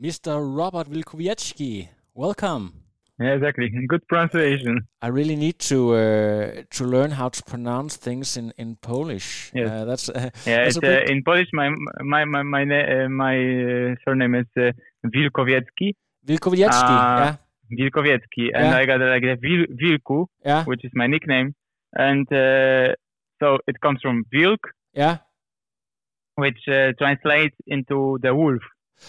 Mr. Robert Wilkowiecki, welcome. Yeah, exactly. Good pronunciation. I really need to uh, to learn how to pronounce things in in Polish. Yes. Uh, that's uh, Yeah, that's bit- uh, in Polish. My my my my, uh, my uh, surname is uh, Wilkowiecki. Wilkowiecki. yeah, Wilkowiecki, and Yeah. I got like the Wilku, yeah, which is my nickname, and uh, so it comes from Wilk, yeah. which uh, translates into the wolf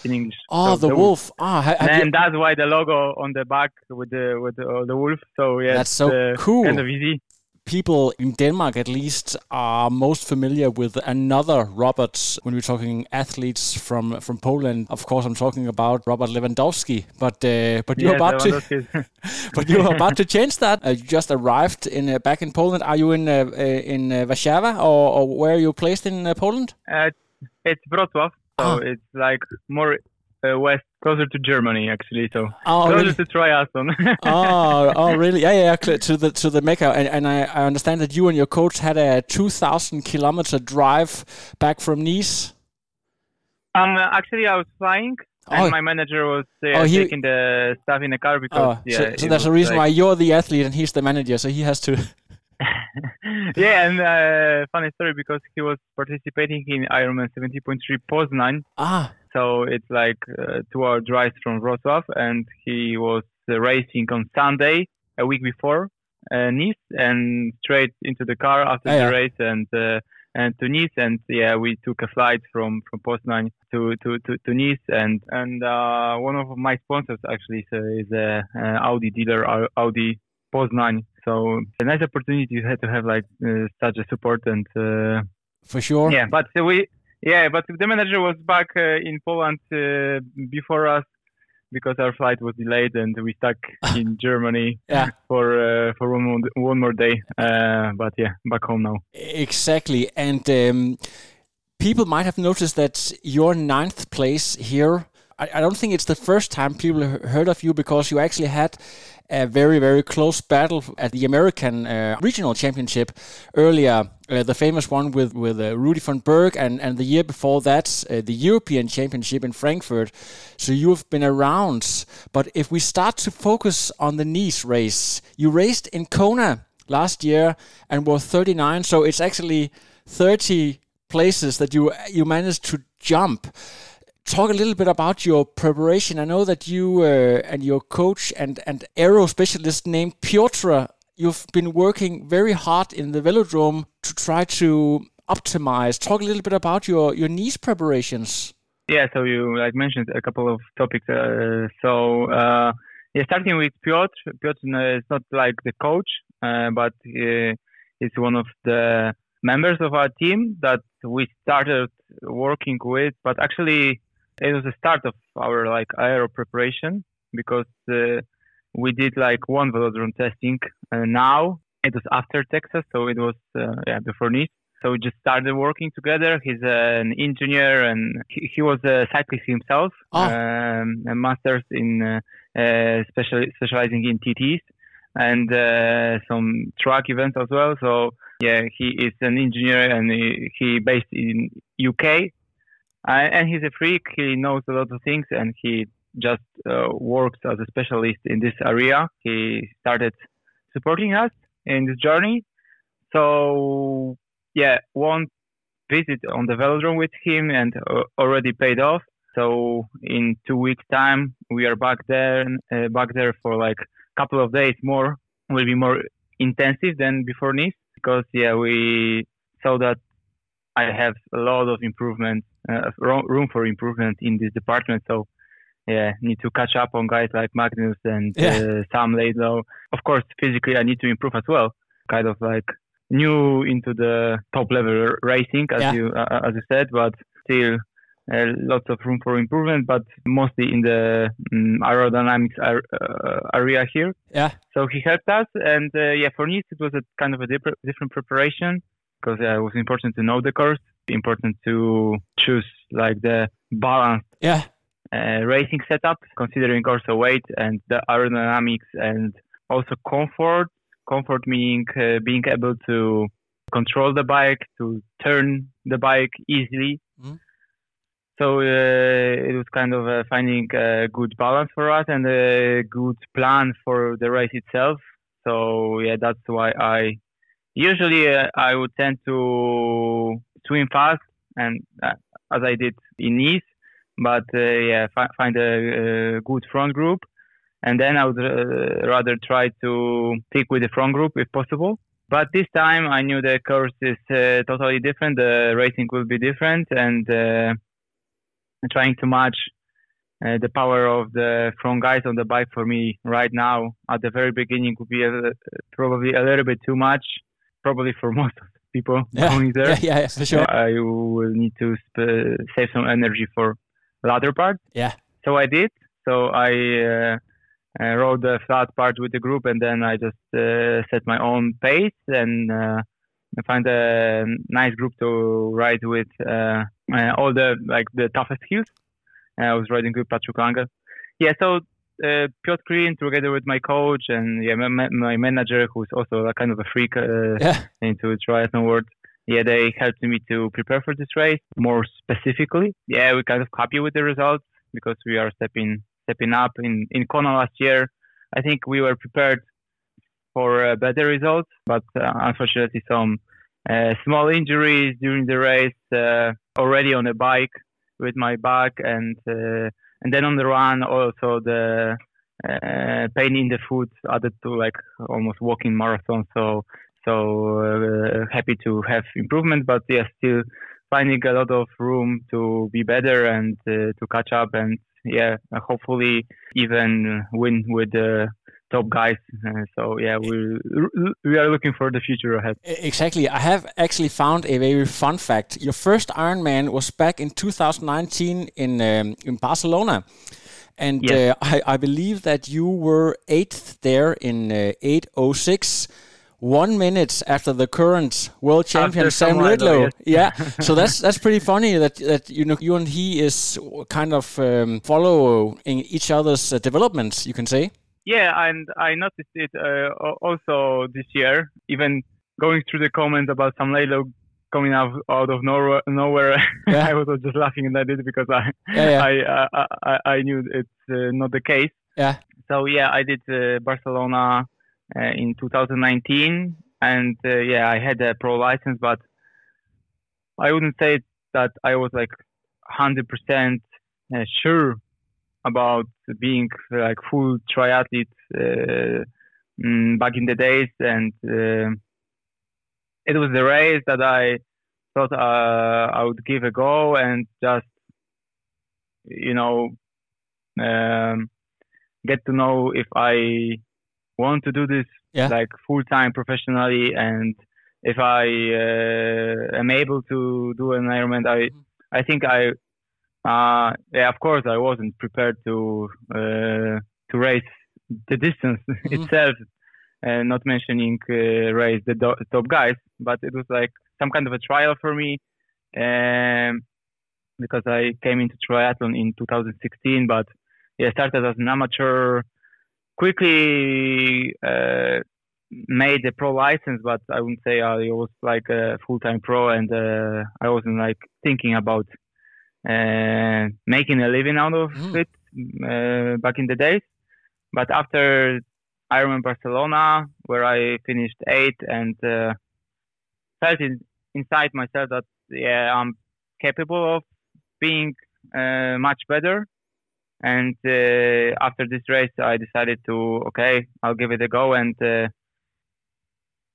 in English. Oh, So the wolf. Ah, ha- have you- and that's why the logo on the back with the with the, the wolf. So yeah, That's so uh, cool. Kind of easy. people in Denmark, at least, are most familiar with another Robert when we're talking athletes from from Poland. Of course, I'm talking about Robert Lewandowski. But uh, but you're Yes, about to but you're about to change that. Uh, you just arrived in uh, back in Poland. Are you in uh, uh, in uh, Warszawa or, or where are you placed in uh, Poland? Uh, it's Wrocław, so Ah. it's like more uh, west, closer to Germany actually. So Oh, closer really? to triathlon. oh, oh, really? Yeah, yeah, yeah. To the to the Mecca, and, and I, I understand that you and your coach had a two thousand kilometer drive back from Nice. um, actually, I was flying, and Oh. my manager was uh, Oh, he- taking the stuff in the car because Oh, yeah. so, so that's the was, reason like- why you're the athlete and he's the manager. So he has to. yeah, and uh, funny story because he was participating in Ironman 70.3 Poznan. Ah, So it's like uh, two-hour drive from Wrocław, and he was uh, racing on Sunday a week before uh, Nice, and straight into the car after Ah, yeah. the race and uh, and to Nice, and yeah, we took a flight from from Poznan to to to, to Nice, and and uh, one of my sponsors actually is, uh, is a, uh Audi dealer, Audi Poznan. So a nice opportunity you had to have like uh, such a support and. Uh, for sure. yeah, but we yeah, but the manager was back uh, in Poland uh, before us because our flight was delayed and we stuck in Germany Yeah. for uh, for one more, one more day. Uh, but yeah, back home now. Exactly. And um, people might have noticed that your ninth place here. I, don't think it's the first time people heard of you because you actually had a very, very close battle at the American uh, Regional Championship earlier. Uh, the famous one with with uh, Rudy von Berg, and, and the year before that, uh, the European Championship in Frankfurt. So you have been around. But if we start to focus on the Nice race, you raced in Kona last year and were 39. So it's actually 30 places that you you managed to jump. Talk a little bit about your preparation. I know that you uh, and your coach and and aero specialist named Piotr, you've been working very hard in the velodrome to try to optimize. Talk a little bit about your your Nice preparations. Yeah, so you like mentioned a couple of topics. Uh, so uh, yeah, starting with Piotr. Piotr uh, is not like the coach, uh, but he's one of the members of our team that we started working with. But actually, it was the start of our like aero preparation because uh, we did like one velodrome testing. Uh, now it was after Texas, so it was uh, yeah before Nice. So we just started working together. He's an engineer and he, he was a cyclist himself, Oh. um, a master's in uh, uh, special, specializing in TTs and uh, some track events as well. So yeah, he is an engineer and he, he based in UK. Uh, and he's a freak. He knows a lot of things and he just uh, works as a specialist in this area. He started supporting us in this journey. So yeah, one visit on the velodrome with him and uh, already paid off. So in two weeks' time, we are back there, uh, back there for like a couple of days more. Will be more intensive than before Nice because yeah, we saw that I have a lot of improvement, ro- room for improvement in this department. So yeah, need to catch up on guys like Magnus and Yeah. uh, Sam Laidlaw. Of course, physically I need to improve as well. Kind of like new into the top level racing, as Yeah. you uh, as you said, but still uh, lots of room for improvement, but mostly in the um, aerodynamics ar- uh, area here. Yeah. So he helped us, and uh, yeah, for Nice it was a kind of a different different preparation because it was important to know the course, important to choose like the balanced Yeah. uh, racing setup, considering also weight and the aerodynamics and also comfort. Comfort meaning uh, being able to control the bike, to turn the bike easily. Mhm. So uh, it was kind of uh, finding a good balance for us and a good plan for the race itself. So yeah, that's why I usually uh, I would tend to swim fast and uh, as I did in Nice but uh, yeah, fi- find a, good front group, and then I would uh, rather try to stick with the front group if possible. But this time I knew the course is uh, totally different. The racing will be different, and uh, trying to match uh, the power of the front guys on the bike for me right now at the very beginning would be a, probably a little bit too much, probably for most of people Yeah. going there. Yeah, yeah, yeah, for sure. I will need to sp- save some energy for the latter part. Yeah. So I did. So I uh, uh, rode the flat part with the group, and then I just uh, set my own pace and uh, find a nice group to ride with. Uh, uh, all the like the toughest hills. Uh, I was riding with Patrick Lange. Yeah. So uh, Piotr Green, together with my coach and yeah, my, my manager, who's also a kind of a freak uh, Yeah. into triathlon world. Yeah, they helped me to prepare for this race more specifically. Yeah, we're kind of happy with the results because we are stepping stepping up in in Kona last year. I think we were prepared for better results, but uh, unfortunately some uh, small injuries during the race uh, already on the bike with my back and uh, and then on the run also the uh, pain in the foot added to like almost walking marathon. So so uh, happy to have improvement, but yeah, still finding a lot of room to be better and uh, to catch up and yeah, hopefully even win with the top guys. Uh, so yeah, we we are looking for the future ahead. Exactly. I have actually found a very fun fact. Your first Ironman was back in 2019 in um, in Barcelona, and Yes. uh, I, I believe that you were eighth there in uh, 806. One minute after the current world champion After Sam Laidlaw, yes. yeah. So that's that's pretty funny that that you know you and he is kind of um, following each other's uh, developments. You can say. Yeah, and I noticed it uh, also this year. Even going through the comments about Sam Laidlaw coming out out of nowhere, nowhere Yeah. I was just laughing and I did because I Yeah, yeah. I, I I I knew it's uh, not the case. Yeah. So yeah, I did uh, Barcelona uh, in 2019, and uh, yeah, I had a pro license, but I wouldn't say that I was like 100% uh, sure about being like full triathlete uh, mm, back in the days, and uh, it was the race that I thought uh, I would give a go and just you know um, get to know if I want to do this Yeah. like full time professionally and if I uh, am able to do an Ironman. I I think I uh, yeah of course I wasn't prepared to uh, to race the distance itself. Uh, not mentioning uh, race the do- top guys, but it was like some kind of a trial for me um, because I came into triathlon in 2016, but yeah, started as an amateur. Quickly uh, made a pro license, but I wouldn't say I was like a full-time pro, and uh, I wasn't like thinking about making a living out of Mm. it uh, back in the days. But after Ironman Barcelona, where I finished eighth, and uh, felt in, inside myself that yeah, I'm capable of being uh, much better. And uh, after this race, I decided to okay, I'll give it a go, and uh,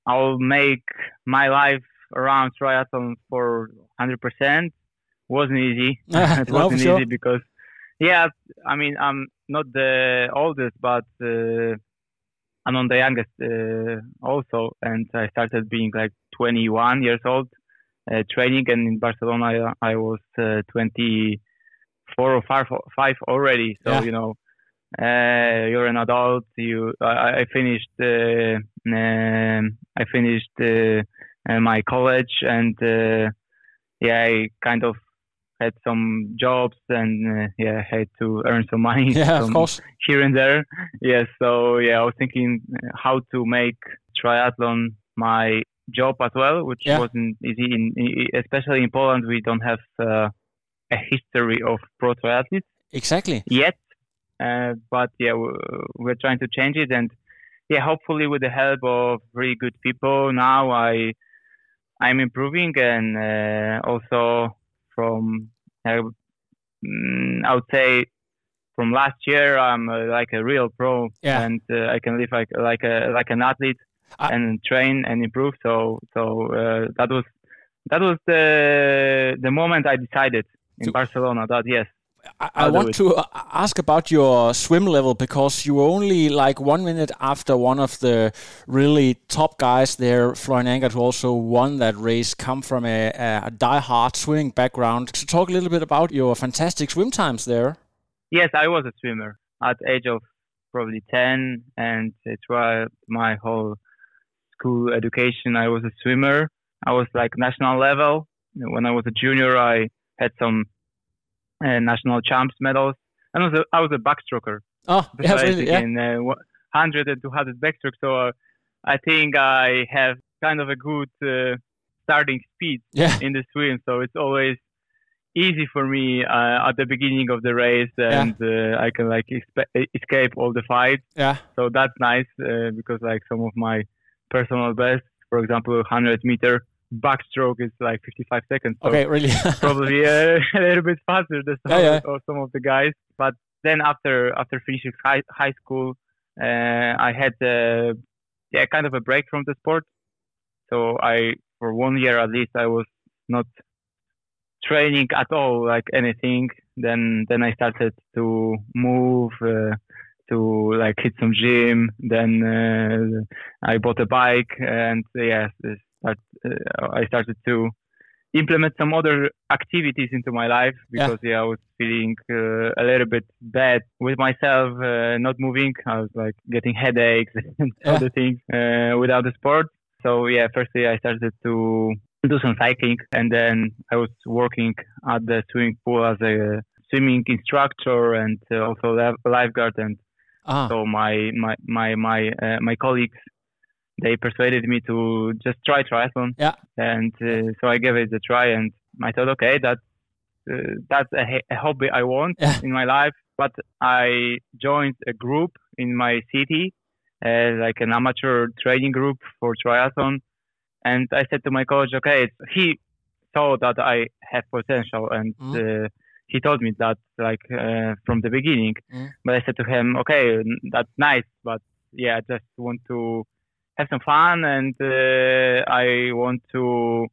I'll make my life around triathlon for 100%. Wasn't easy. it No, wasn't sure. easy because, yeah, I mean, I'm not the oldest, but uh, I'm on the youngest uh, also, and I started being like 21 years old uh, training, and in Barcelona I, I was uh, 24 or five, five already. So Yeah. you know, uh, you're an adult. You, I, I finished, uh, um, I finished my college, and uh, yeah, I kind of had some jobs, and uh, yeah, had to earn some money. Yeah, of course. here and there. Yes, so yeah, I was thinking how to make triathlon my job as well, which Yeah. wasn't easy. In, especially in Poland, we don't have uh, a history of pro triathletes Exactly. yet, uh, but yeah, we're trying to change it, and yeah, hopefully with the help of really good people, now I I'm improving, and uh, also from uh, mm, I would say from last year I'm uh, like a real pro, Yeah. and uh, I can live like like a like an athlete I- and train and improve. So so uh, that was that was the the moment I decided in So- Barcelona that yes I, I want it. to uh, ask about your swim level because you were only like one minute after one of the really top guys there, Florian Angert, who also won that race, come from a, a die-hard swimming background. To talk a little bit about your fantastic swim times there. Yes, I was a swimmer at age of probably 10 and throughout my whole school education I was a swimmer. I was like national level. When I was a junior I had some uh, national champs medals. And I was a, I was a backstroker. Oh, yeah, really, yeah. in uh, 100 and 200 backstroke so uh, I think I have kind of a good uh, starting speed Yeah, in the swim, so it's always easy for me uh, at the beginning of the race, and uh, I can like espe- escape all the fights. yeah, So that's nice uh, because like some of my personal best, for example, 100 meter backstroke is like 55 seconds. So okay, really. probably uh, a little bit faster than some, Yeah, yeah. Of, some of the guys. But then after after finishing high high school, uh, I had uh, yeah kind of a break from the sport. So I for one year at least I was not training at all like anything. Then then I started to move. Uh, to like hit some gym, then uh, I bought a bike, and uh, yeah, start, uh, I started to implement some other activities into my life because yeah, I was feeling uh, a little bit bad with myself, uh, not moving. I was like getting headaches and Yeah. other things uh, without the sport. So yeah, firstly I started to do some cycling, and then I was working at the swimming pool as a swimming instructor and uh, also li- lifeguard and ah, so my my my my uh, my colleagues they persuaded me to just try triathlon. Yeah. And uh, so I gave it a try, and I thought, okay, that's uh, that's a, a hobby I want Yeah. in my life. But I joined a group in my city, uh, like an amateur training group for triathlon, and I said to my coach, okay, he saw that I have potential, and Mhm. uh, he told me that like uh, from the beginning. Mhm. But I said to him, okay, that's nice, but yeah, I just want to have some fun and uh, I want to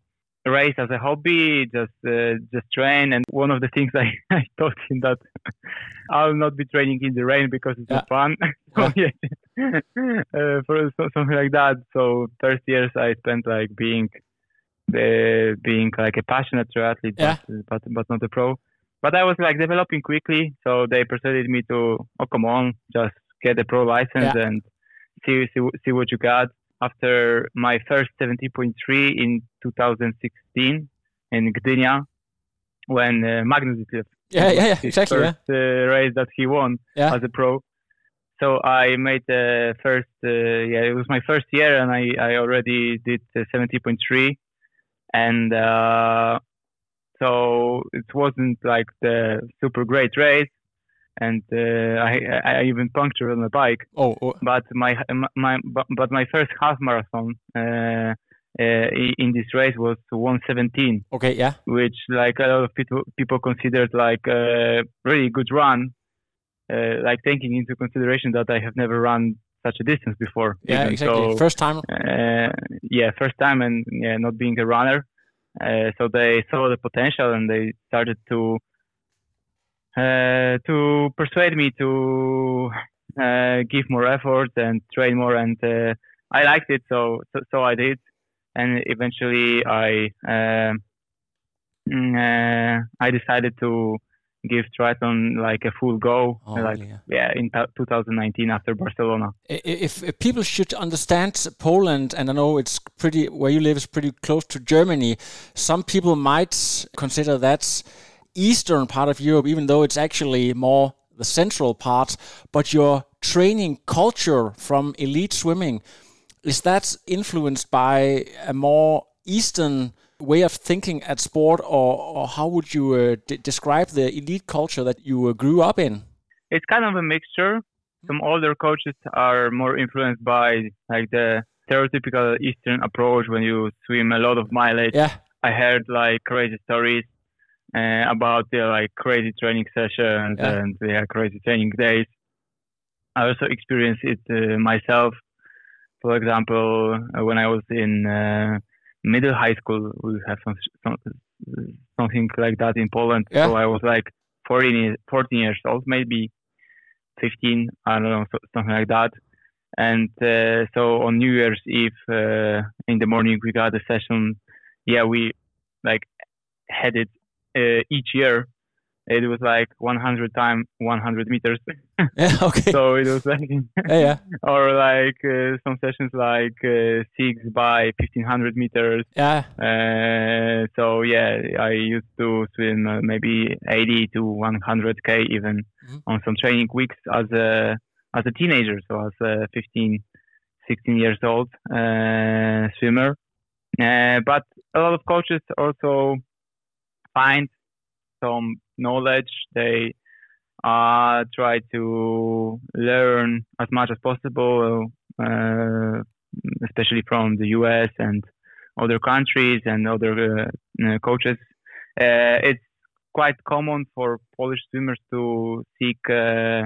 race as a hobby, just uh, just train. And one of the things I, I told him that I'll not be training in the rain because it's not fun. so yeah, uh, for so, something like that. So first years I spent like being uh, being like a passionate triathlete, Yeah. but, but but not a pro. But I was like developing quickly, so they persuaded me to, oh come on, just get a pro license Yeah. and see see see what you got. After my first 70.3 in 2016 in Gdynia, when uh, Magnus Ditlev yeah, yeah, yeah, exactly. Yeah, first uh, race that he won Yeah. as a pro. So I made the first, uh, yeah, it was my first year, and I, I already did uh, 70.3, and uh, so it wasn't like the super great race, and uh, I, I even punctured on the bike. Oh, oh, But my my but, my first half marathon uh, uh, in this race was 117 okay, yeah, which like a lot of people people considered like a really good run, uh, like taking into consideration that I have never run such a distance before. yeah, even. exactly. So, First time. uh, yeah, first time and yeah, not being a runner. Uh, so they saw the potential and they started to uh, to persuade me to uh, give more effort and train more. And uh, I liked it, so so, so I did. and eventually I uh, mm, uh, I decided to give triathlon like a full go, Oh, like really, yeah, in t- 2019 after Barcelona. If, if people should understand Poland, and I know it's pretty where you live is pretty close to Germany, some people might consider that's eastern part of Europe, even though it's actually more the central part. But your training culture from elite swimming is that influenced by a more eastern way of thinking at sport, or, or how would you uh, d- describe the elite culture that you uh, grew up in? It's kind of a mixture. Some older coaches are more influenced by like the stereotypical Eastern approach when you swim a lot of mileage. Yeah, I heard like crazy stories uh, about their like crazy training sessions Yeah. and their crazy training days. I also experienced it uh, myself. For example, uh, when I was in uh, middle high school, we have some, some something like that in Poland. Yeah. So I was like 14, 14 years old, maybe 15, I don't know, so, something like that. And uh, so on New Year's Eve uh, in the morning, we got a session. Yeah, we like had it uh, each year. It was like 100 time 100 meters. yeah, okay, so it was like, yeah, yeah, or like uh, some sessions like uh, six by 1500 meters. yeah. Uh, so yeah, I used to swim uh, maybe 80 to 100k even Mhm. on some training weeks as a as a teenager, so as a 15, 16 years old uh, swimmer. Uh, but a lot of coaches also find some knowledge. They uh, try to learn as much as possible, uh, especially from the US and other countries and other uh, uh, coaches. Uh, it's quite common for Polish swimmers to seek uh,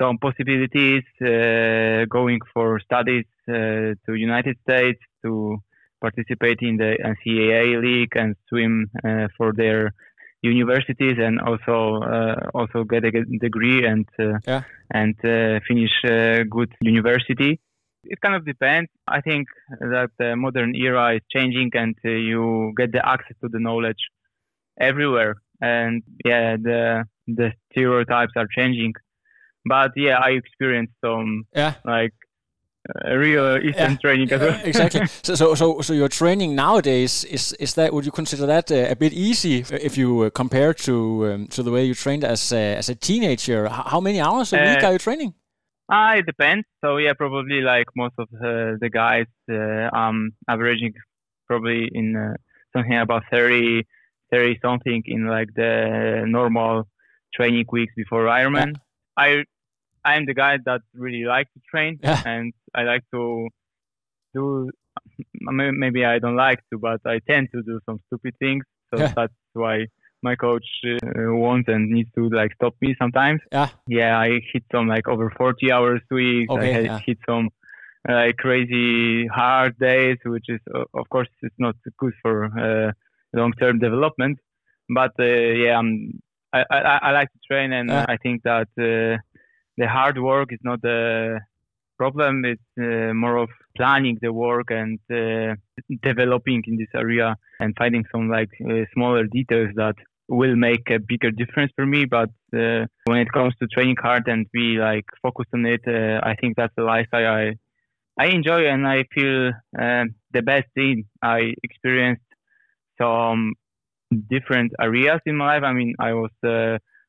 some possibilities going for studies to United States to participate in the NCAA league and swim uh, for their universities and also uh, also get a degree and uh, Yeah. and uh, finish a good university. It kind of depends. I think that the modern era is changing and uh, you get the access to the knowledge everywhere. And yeah, the the stereotypes are changing. But yeah, I experienced some Yeah. like uh, real Eastern Yeah. training as well. Exactly. So, so, so, so your training nowadays is is that? Would you consider that uh, a bit easy if you uh, compare to um, to the way you trained as uh, as a teenager? How many hours a week Uh, are you training? Ah, it depends. So yeah, probably like most of uh, the guys, uh, I'm averaging probably in uh, something about 30, 30 something in like the normal training weeks before Ironman. I I'm the guy that really like to train Yeah. and I like to do. Maybe I don't like to, but I tend to do some stupid things. So Yeah. that's why my coach uh, wants and needs to like stop me sometimes Yeah, yeah, I hit some like over 40 hours weeks. Okay, I had yeah. hit some uh, like crazy hard days, which is of course it's not good for uh, long-term development. But uh, yeah, I'm, I, I I like to train, and Yeah. I think that uh, the hard work is not the problem. It's uh, more of planning the work and uh, developing in this area and finding some like uh, smaller details that will make a bigger difference for me. But uh, when it comes to training hard and be like focused on it, uh, I think that's the lifestyle I I enjoy and I feel uh, the best in. I experienced some different areas in my life. I mean, I was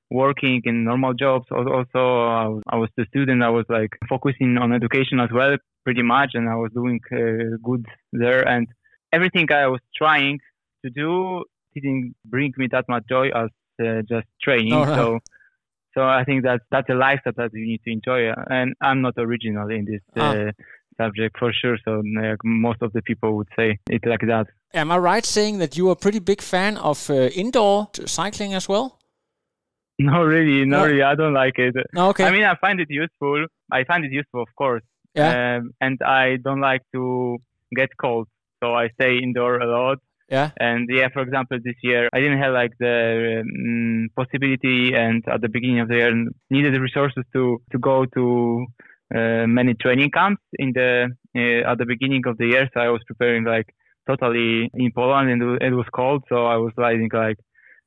working in normal jobs. Also, I was, I was the student. I was like focusing on education as well, pretty much, and I was doing uh, good there. And everything I was trying to do didn't bring me that much joy as uh, just training. No. So, so I think that that's a lifestyle that you need to enjoy. And I'm not original in this Ah. uh, subject for sure. So like, most of the people would say it like that. am I right saying that you are a pretty big fan of uh, indoor cycling as well? No, really, no, really. I don't like it. Okay. I mean, I find it useful. I find it useful, of course. yeah, Um, and I don't like to get cold, so I stay indoor a lot. yeah, And yeah, for example, this year I didn't have like the um, possibility, and at the beginning of the year needed the resources to to go to uh, many training camps in the uh, at the beginning of the year, so I was preparing like totally in Poland, and it was cold, so I was riding like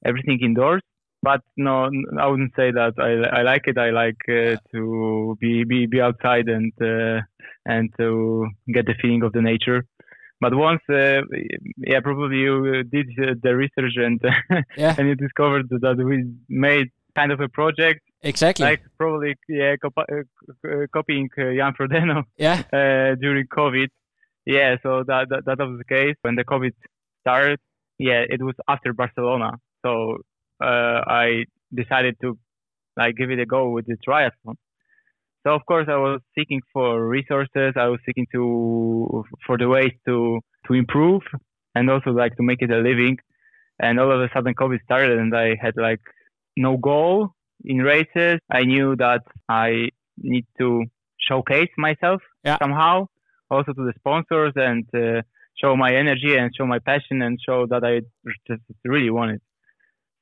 everything indoors. But no, I wouldn't say that I, I like it. I like uh, to be, be be outside and uh, and to get the feeling of the nature. But once, uh, yeah, probably you did uh, the research and Yeah. and you discovered that we made kind of a project, Exactly. like probably yeah, cop- uh, uh, copying Jan Frodeno yeah. uh, during COVID. Yeah, so that, that that was the case when the COVID started. Yeah, it was after Barcelona, so uh, I decided to like give it a go with the triathlon. So of course I was seeking for resources. I was seeking to for the ways to to improve and also like to make it a living. And all of a sudden COVID started, and I had like no goal in races. I knew that I need to showcase myself Yeah. somehow, also to the sponsors and uh, show my energy and show my passion and show that I just really want it.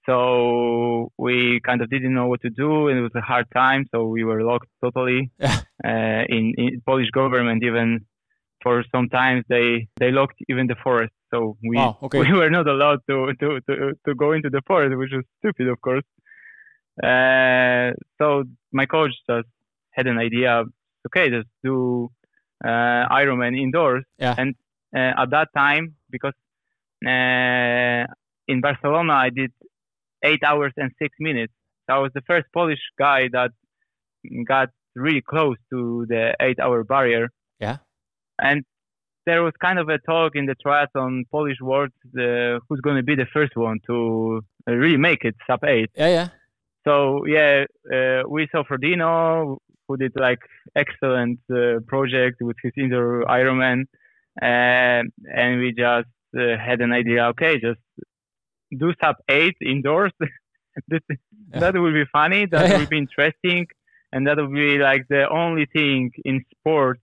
So we kind of didn't know what to do, and it was a hard time. So we were locked totally uh, in, in Polish government. Even for some times, they they locked even the forest. So we Wow, okay. we were not allowed to, to, to, to go into the forest, which was stupid, of course. Uh, so my coach just had an idea. Okay, just do uh, Ironman indoors. Yeah. And uh, at that time, because uh, in Barcelona I did eight hours and six minutes. So I was the first Polish guy that got really close to the eight-hour barrier. Yeah. And there was kind of a talk in the triathlon Polish world uh, who's going to be the first one to uh, really make it sub eight. Yeah. Yeah. So yeah, uh, we saw Frodeno who did like excellent uh, project with his indoor Ironman, uh, and we just uh, had an idea. Okay, just do sub eight indoors. that, that will be funny. That Yeah. will be interesting, and that will be like the only thing in sport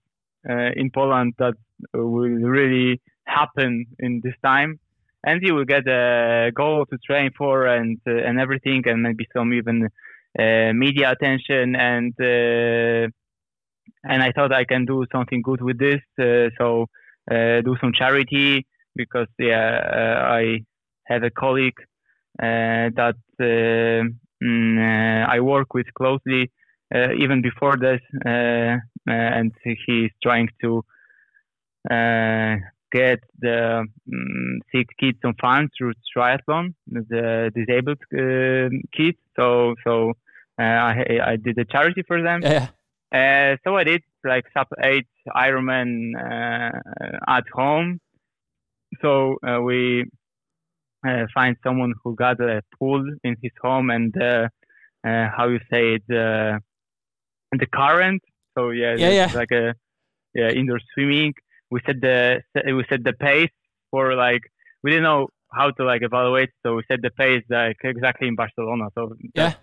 uh, in Poland that will really happen in this time. And you will get a goal to train for and uh, and everything, and maybe some even uh, media attention and uh, and I thought I can do something good with this. Uh, so uh, do some charity because yeah, uh, I have a colleague uh, that uh, mm, uh, I work with closely uh, even before this, uh, uh, and he's trying to uh, get the um, sick kids some funds through triathlon, the disabled uh, kids. So so uh, I I did a charity for them. Yeah. Uh, so I did like sub eight Ironman uh, at home. So uh, we find someone who got a pool in his home and uh, uh, how you say it, uh, the current. So yeah, Yeah, yeah. like a yeah indoor swimming. We set the we set the pace for like we didn't know how to like evaluate, so we set the pace like exactly in Barcelona. So Yeah.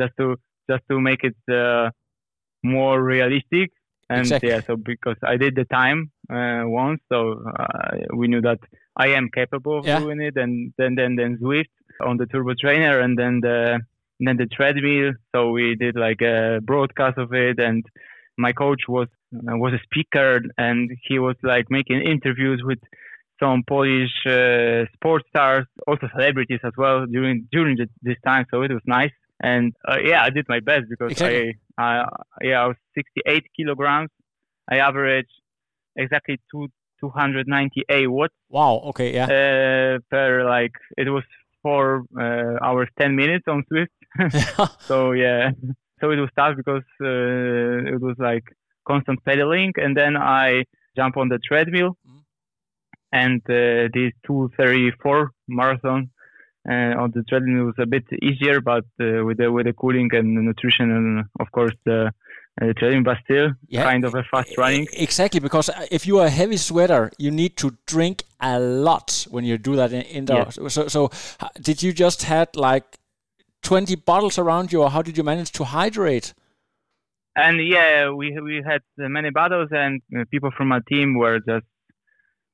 just to just to make it uh, more realistic. And Exactly. yeah, so because I did the time uh, once, so uh, we knew that I am capable of Yeah. doing it. And then then then Zwift on the turbo trainer, and then the then the treadmill. So we did like a broadcast of it, and my coach was was a speaker, and he was like making interviews with some Polish uh, sports stars, also celebrities as well during during the, this time. So it was nice, and uh, yeah, I did my best because Exactly. I, I yeah I was 68 kilograms. I averaged exactly two 298 watts Wow. Okay. Yeah. uh, per like it was four uh, hours 10 minutes on Zwift. so yeah, so it was tough because uh, it was like constant pedaling, and then I jump on the treadmill, Mhm. and uh, this 234 marathon uh, on the treadmill was a bit easier, but uh, with the with the cooling and the nutrition and of course the uh, treadmill, but still Yeah. kind of a fast running. Exactly, because uh, if you are a heavy sweater, you need to drink a lot when you do that in indoors. So, so h- did you just had like twenty bottles around you, or how did you manage to hydrate? and yeah, we we had uh, many battles, and uh, people from our team were just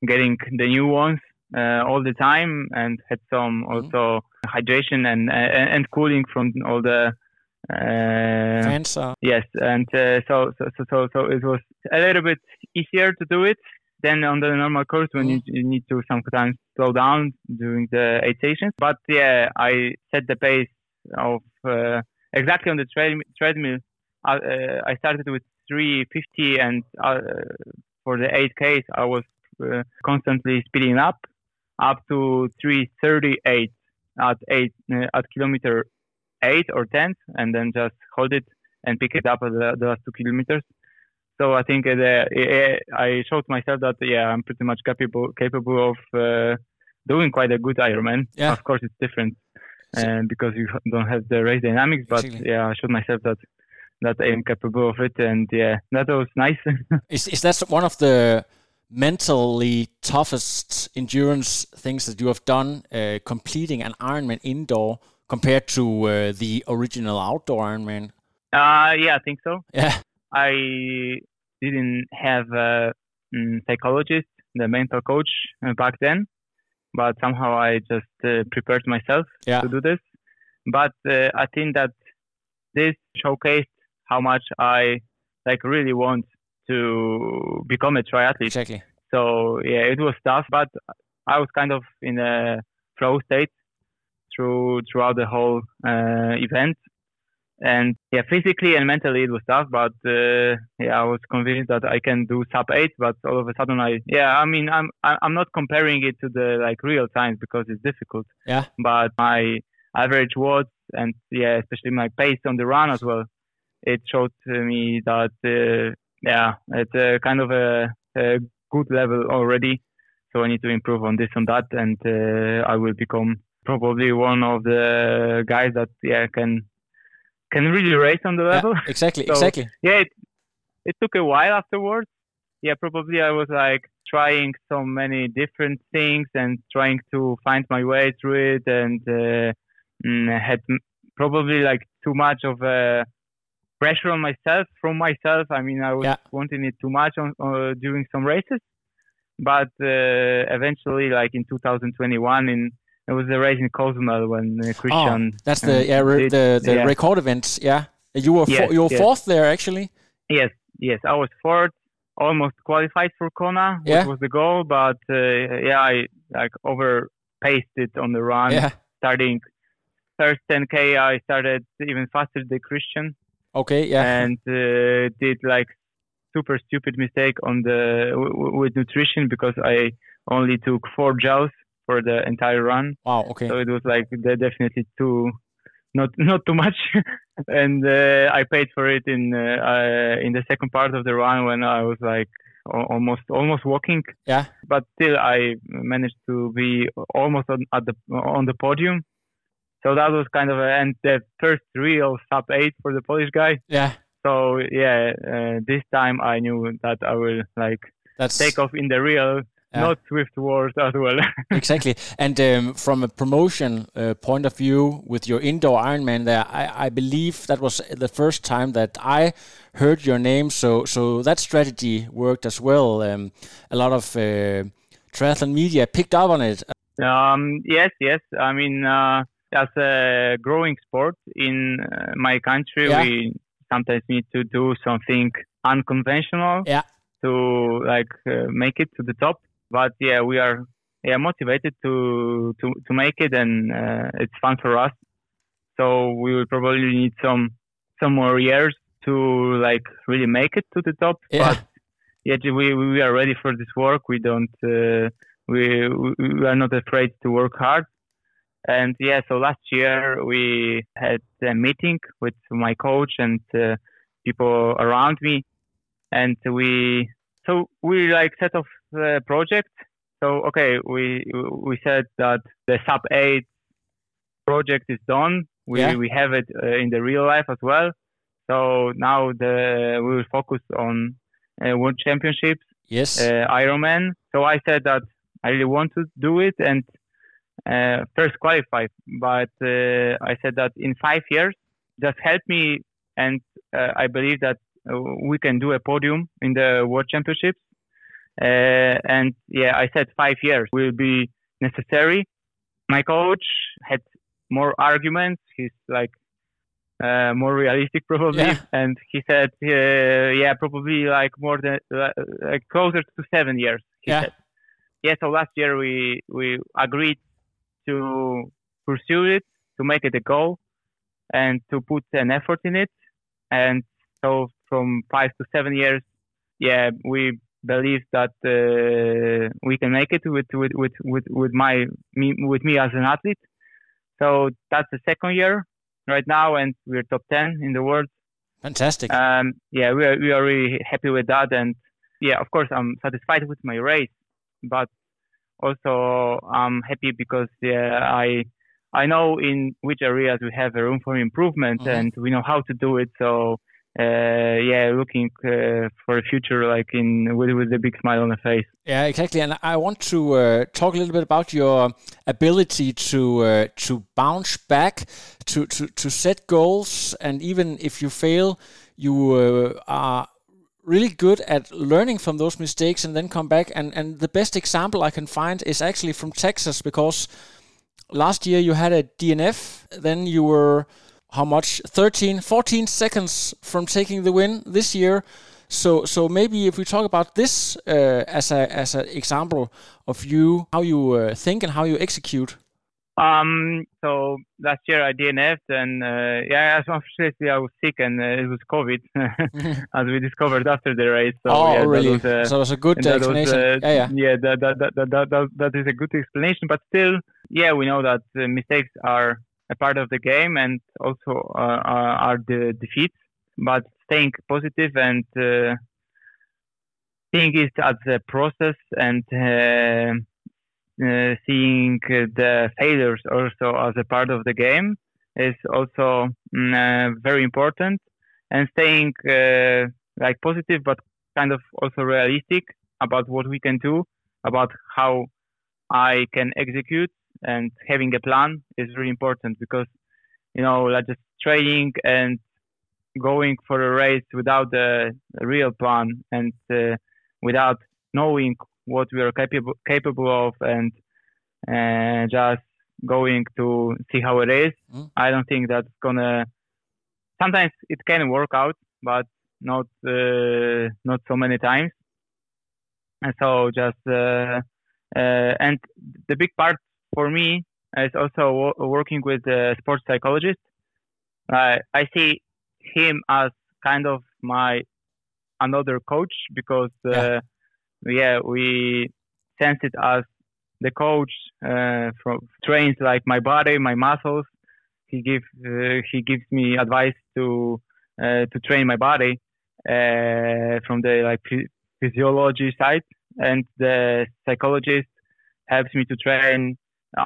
getting the new ones uh, all the time, and had some also hydration and, and and cooling from all the Uh, Faenza. Yes, and uh, so, so so so it was a little bit easier to do it than on the normal course when you, you need to sometimes slow down during the eight stations. But yeah, I set the pace of uh, exactly on the tread, treadmill. Uh, uh I started with 350, and uh, for the 8Ks, I was uh, constantly speeding up up to 338 at eight at kilometer eight or ten, and then just hold it and pick it up at the, the last two kilometers. So I think uh, I showed myself that yeah, I'm pretty much capable capable of uh, doing quite a good Ironman. Yeah. Of course, it's different, and because you don't have the race dynamics. But Exactly. yeah, I showed myself that that I'm capable of it, and yeah, that was nice. Is is that one of the mentally toughest endurance things that you have done, uh, completing an Ironman indoor compared to uh, the original outdoor Ironman? uh, yeah, I think so. Yeah, I didn't have a mm, psychologist, the mental coach uh, back then, but somehow I just uh, prepared myself Yeah. to do this. But uh, I think that this showcased how much I like really want to become a triathlete. exactly. So yeah, it was tough, but I was kind of in a flow state through throughout the whole uh, event. And yeah, physically and mentally it was tough, but uh, yeah, I was convinced that I can do sub eight. But all of a sudden, I yeah, I mean, I'm I'm not comparing it to the like real times because it's difficult. Yeah. But my average was, and yeah, especially my pace on the run as well, it showed to me that uh, yeah, it's a kind of a, a good level already. So I need to improve on this and that, and uh, I will become probably one of the guys that yeah can can really race on the level. Yeah, exactly, So- exactly. yeah, it, it took a while afterwards. Yeah, probably I was like trying so many different things and trying to find my way through it, and uh, mm, had probably like too much of a pressure on myself from myself. I mean, I was Yeah. wanting it too much on uh, during some races, but uh, eventually, like in 2021, in it was the race in Cozumel when uh, Kristian. oh, that's the uh, yeah did- the the yeah. record events. Yeah, you were Yes, fo- you were yes. fourth there actually. Yes, yes, I was fourth, almost qualified for Kona, Yeah. which was the goal, but uh, yeah, I like overpaced it on the run. Yeah. Starting first 10k, I started even faster than Kristian, Okay. Yeah. and uh, did like super stupid mistake on the with nutrition because I only took four gels for the entire run. wow. Okay. So it was like de- definitely too, not not too much, and uh, I paid for it in uh, uh, in the second part of the run when I was like almost almost walking. Yeah. But still, I managed to be almost on, at the on the podium. So that was kind of a, and the first real sub eight for the Polish guy. Yeah. So yeah, uh, this time I knew that I will like That's take off in the real, Yeah. not Zwift Wars as well. exactly. And um, from a promotion uh, point of view, with your indoor Ironman there, I, I believe that was the first time that I heard your name. So so that strategy worked as well. Um, a lot of uh, triathlon media picked up on it. Um, yes, yes. I mean, uh, as a growing sport in uh, my country, Yeah. we sometimes need to do something unconventional Yeah. to like uh, make it to the top. But yeah, we are yeah motivated to to to make it, and uh, it's fun for us. So we will probably need some some more years to like really make it to the top. Yeah. But yet we we are ready for this work. We don't uh, we we we are not afraid to work hard. And yeah, so last year we had a meeting with my coach and uh, people around me, and we so we like set off the project. So okay, we we said that the sub eight project is done. We Yeah. we have it uh, in the real life as well. So now the we will focus on uh, world championships Yes. uh, Ironman. So I said that I really want to do it and uh, first qualify. But uh, I said that in five years, just help me, and uh, I believe that uh, we can do a podium in the World Championships. Uh, and yeah, I said five years will be necessary. My coach had more arguments. He's like uh, more realistic probably. Yeah. And he said, uh, yeah, probably like more than uh, like closer to seven years. He Yeah. said. Yeah. So last year we we agreed to pursue it, to make it a goal, and to put an effort in it. And so from five to seven years, yeah, we believe that uh, we can make it with with with with, with my me with me as an athlete. So that's the second year right now, and we're top ten in the world. Fantastic. Um, yeah, we are we are really happy with that, and yeah, of course, I'm satisfied with my race, but also I'm happy because yeah, I I know in which areas we have a room for improvement, Mhm. and we know how to do it. So uh, yeah, looking uh, for a future like in with with a big smile on the face. Yeah, exactly. And I want to uh, talk a little bit about your ability to uh, to bounce back, to, to to set goals, and even if you fail, you uh, are really good at learning from those mistakes and then come back. And and the best example I can find is actually from Texas because last year you had a DNF, then you were how much? 13 14 seconds from taking the win this year. So so maybe if we talk about this uh, as a as an example of you how you uh, think and how you execute. Um, so last year I DNF'd and uh, yeah, as unfortunately I was sick and uh, it was COVID, as we discovered after the race. So, oh yeah, that was, uh, so it's a good that was, explanation. uh, yeah yeah. that, that, that, that, that, that, that is a good explanation. But still, yeah, we know that uh, mistakes are a part of the game and also uh, are are the defeats. But staying positive and uh, seeing it as a process and uh, uh, seeing uh, the failures also as a part of the game is also mm, uh, very important. And staying uh, like positive, but kind of also realistic about what we can do, about how I can execute, and having a plan is really important because you know, like just training and going for a race without a, real plan and uh, without knowing what we are capable capable of and uh, just going to see how it is. Mm. I don't think that's gonna. Sometimes it can work out, but not uh, not so many times. And so just uh, uh, and the big part for me is also wo- working with a sports psychologist. Uh, I see him as kind of my another coach because uh, Yeah. yeah we sense it as the coach uh, from trains like my body my muscles he gives uh, he gives me advice to uh, to train my body uh, from the like physiology side and the psychologist helps me to train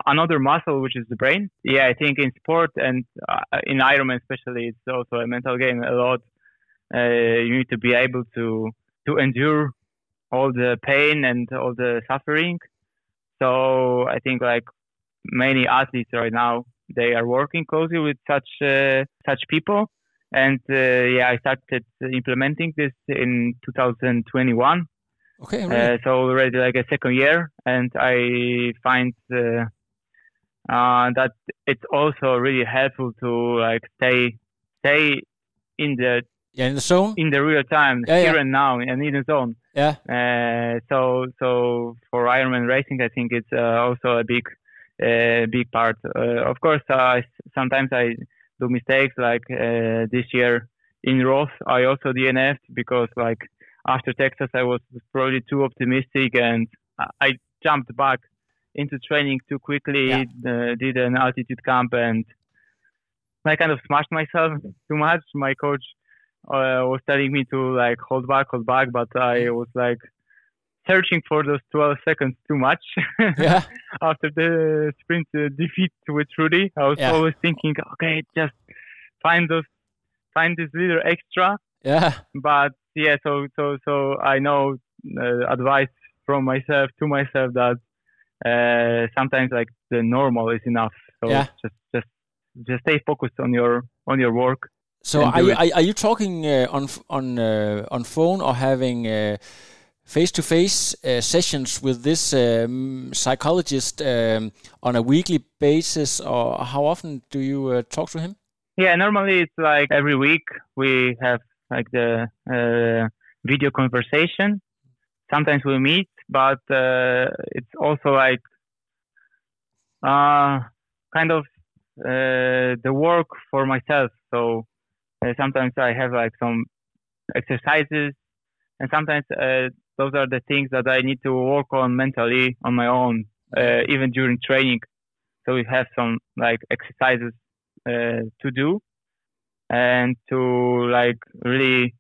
another muscle which is the brain. Yeah i think in sport and uh, in ironman especially it's also a mental game a lot. Uh, you need to be able to to endure all the pain and all the suffering. So i think like many athletes right now they are working closely with such uh, such people. And uh, yeah i started implementing this in 2021 okay really? uh, so already like a second year, and I find uh, uh, that it's also really helpful to like stay stay in the yeah in the zone in the real time Yeah, here yeah. and now and in the zone. yeah Uh, so so for Ironman racing, I think it's uh, also a big uh, big part. Uh, of course, uh, sometimes I do mistakes. Like uh, this year in Roth, I also DNF'd because like after Texas, I was probably too optimistic and I jumped back into training too quickly. Yeah. Uh, did an altitude camp and I kind of smashed myself too much. My coach uh, was telling me to like hold back, hold back, but I was like searching for those 12 seconds too much. yeah After the sprint uh, defeat with Rudy, I was Yeah. always thinking, okay, just find those, find this little extra. yeah But yeah, so so so I know uh, advice from myself to myself that uh, sometimes like the normal is enough. So Yeah. just just just stay focused on your on your work. So are you, are, are you talking uh, on on uh, on phone or having face to face sessions with this um, psychologist um, on a weekly basis, or how often do you uh, talk to him? Yeah, normally it's like every week we have like the uh, video conversation. Sometimes we meet, but uh, it's also like uh, kind of uh, the work for myself. So uh, sometimes I have like some exercises, and sometimes uh, those are the things that I need to work on mentally on my own, uh, even during training. So we have some like exercises to do, and to like really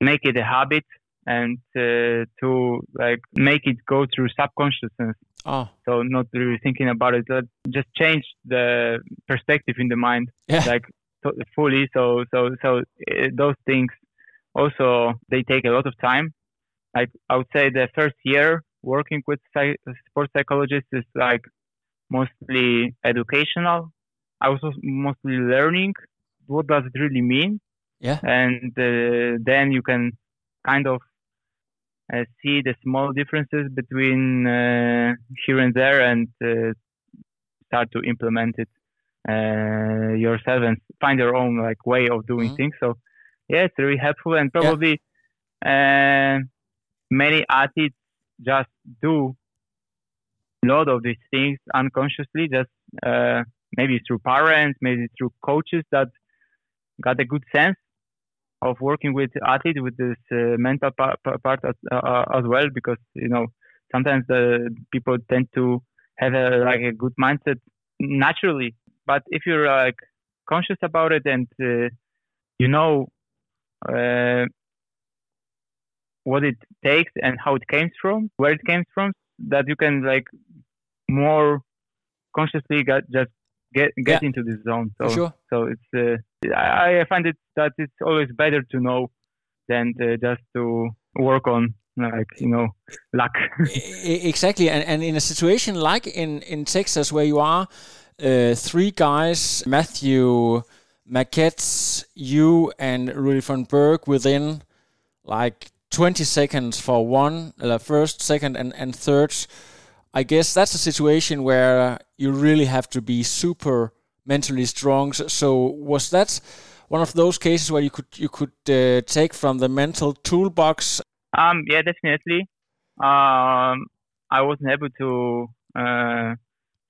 make it a habit and uh, to like make it go through subconsciousness. Oh, So not really thinking about it, but just change the perspective in the mind, yeah. like fully. So so so uh, those things also they take a lot of time. Like I would say the first year working with psy- sports psychologists is like mostly educational. I was also mostly learning what does it really mean Yeah. and uh, then you can kind of uh, see the small differences between uh, here and there and uh, start to implement it uh, yourself and find your own like way of doing Mhm. things so yeah it's really helpful and probably uh, many artists just do a lot of these things unconsciously just uh, maybe through parents maybe through coaches that got a good sense of working with athletes with this uh, mental pa- pa- part as, uh, as well because you know sometimes the people tend to have a like a good mindset naturally. But if you're like conscious about it and uh, you know uh, what it takes and how it came from where it came from that you can like more consciously get, just get get Yeah. into this zone so sure. so it's uh, I, I find it that it's always better to know than uh, just to work on like you know luck. Exactly and, and in a situation like in in texas where you are uh, three guys matthew marquardt you and rudy von berg within like 20 seconds for one uh, first second and, and third i guess that's a situation where you really have to be super mentally strong so, was that one of those cases where you could you could uh, take from the mental toolbox um, yeah, definitely. Um, I wasn't able to uh,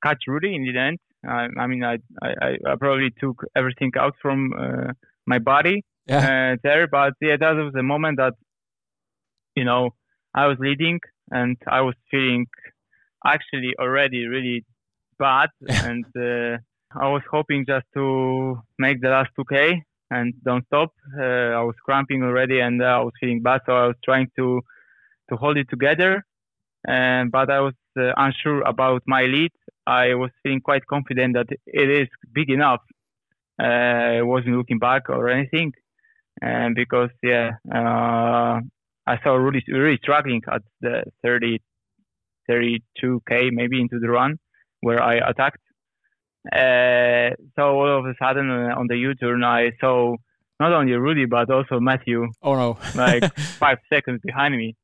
catch Rudy in the end. I, I mean, I, I I probably took everything out from uh, my body yeah uh, there, but yeah, that was a moment that you know I was leading and I was feeling actually already really bad, and uh, I was hoping just to make the last 2k and don't stop. Uh, I was cramping already, and uh, I was feeling bad, so I was trying to to hold it together, and but I was uh, unsure about my lead. I was feeling quite confident that it is big enough. Uh, I wasn't looking back or anything, and because yeah, uh, I saw really really struggling at the 30, 32k maybe into the run where I attacked. Uh, so all of a sudden uh, on the U-turn, I saw not only Rudy but also Matthew oh no like five seconds behind me.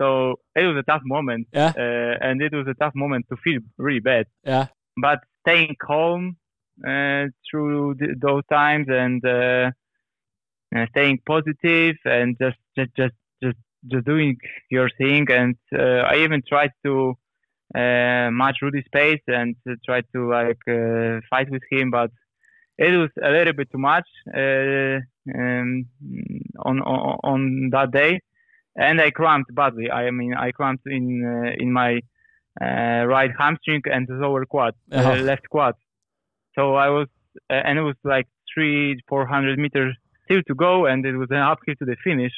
So it was a tough moment, yeah uh, and it was a tough moment to feel really bad. yeah But staying calm uh, through th- those times and uh, uh, staying positive and just just just just doing your thing. And uh, I even tried to uh, match Rudy's pace and tried to like uh, fight with him, but it was a little bit too much uh, um, on, on on that day, and I cramped badly. I mean, I cramped in uh, in my uh, right hamstring and the lower quad, uh, Uh-huh. left quad. So I was, uh, and it was like three, four hundred meters still to go, and it was an uphill to the finish.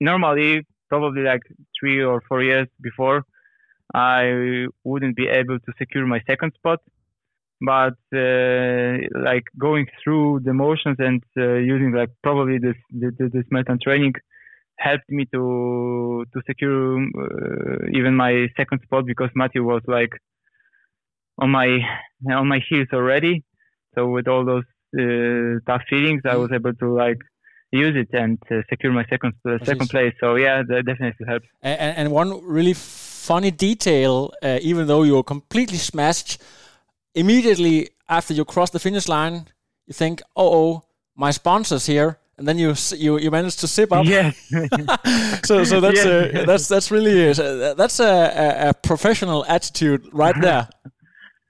Normally, probably like three or four years before, I wouldn't be able to secure my second spot. But uh, like going through the motions and uh, using like probably this this, this marathon training helped me to to secure uh, even my second spot because Matthew was like on my on my heels already. So with all those uh, tough feelings, I was able to like use it and uh, secure my second uh, second place. So yeah, that definitely helps. And, and one really funny detail, uh, even though you were completely smashed, immediately after you cross the finish line, you think, oh, oh, my sponsor's here, and then you you you manage to sip up. Yes. so so that's Yes. uh, that's that's really uh, that's a, a professional attitude right there.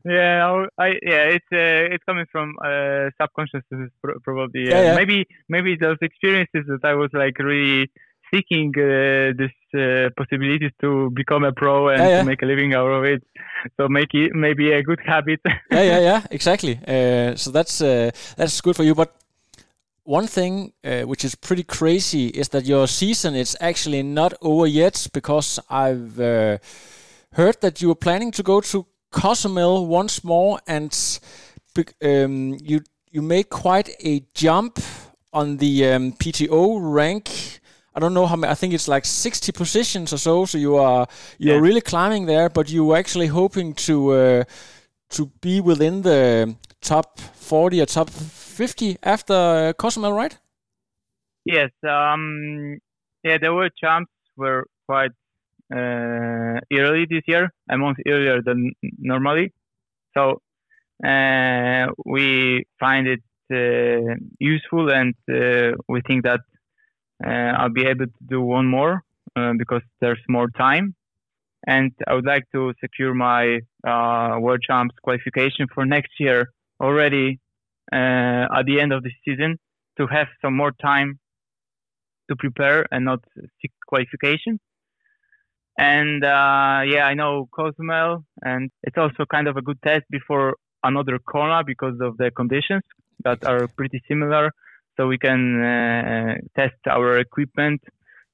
Yeah, I'll- I yeah, it's uh, it's coming from uh, subconsciousness probably. Yeah, yeah. Maybe maybe those experiences that I was like really seeking uh, this uh, possibilities to become a pro and Yeah, yeah. to make a living out of it. So make it maybe a good habit. yeah, yeah, yeah, exactly. Uh, so that's uh, that's good for you. But one thing uh, which is pretty crazy is that your season is actually not over yet because I've uh, heard that you are planning to go to Cozumel once more, and um, you you made quite a jump on the um, PTO rank. I don't know how many. I think it's like sixty positions or so. So you are you're Yeah. really climbing there, but you were actually hoping to uh, to be within the top forty or top fifty after Cozumel, right? Yes. Um. Yeah, the world jumps were quite early this year, a month earlier than normally. So uh, we find it uh, useful, and uh, we think that uh, I'll be able to do one more uh, because there's more time. And I would like to secure my uh, world champs qualification for next year already uh, at the end of the season to have some more time to prepare and not seek qualification. And uh, yeah, I know Cozumel, and it's also kind of a good test before another Kona because of the conditions that are pretty similar. So we can uh, test our equipment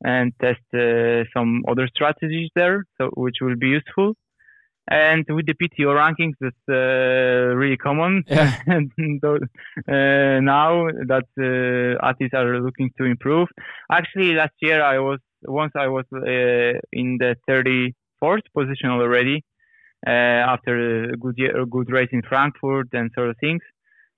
and test uh, some other strategies there, so which will be useful. And with the PTO rankings, that's uh, really common. Yeah. uh, now that uh, artists are looking to improve. Actually, last year I was once I was uh, in the 34th position already uh, after a good year, a good race in Frankfurt and sort of things.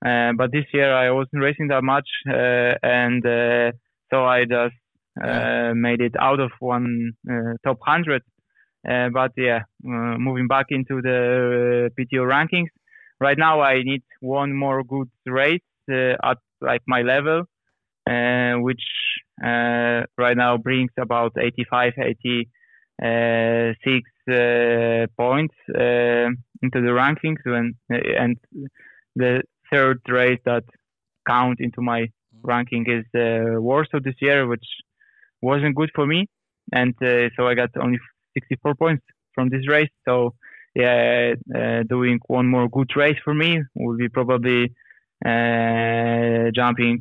Uh, but this year I wasn't racing that much, uh, and uh, so I just uh, made it out of one uh, top hundred. Uh, but yeah, uh, moving back into the uh, PTO rankings, right now I need one more good race uh, at like my level, which uh, right now brings about 85, 86 uh, points uh, into the rankings, when, and the third race that count into my ranking is uh, Warsaw this year, which wasn't good for me, and uh, so I got only 64 points from this race. So yeah, uh, doing one more good race for me will be probably uh, jumping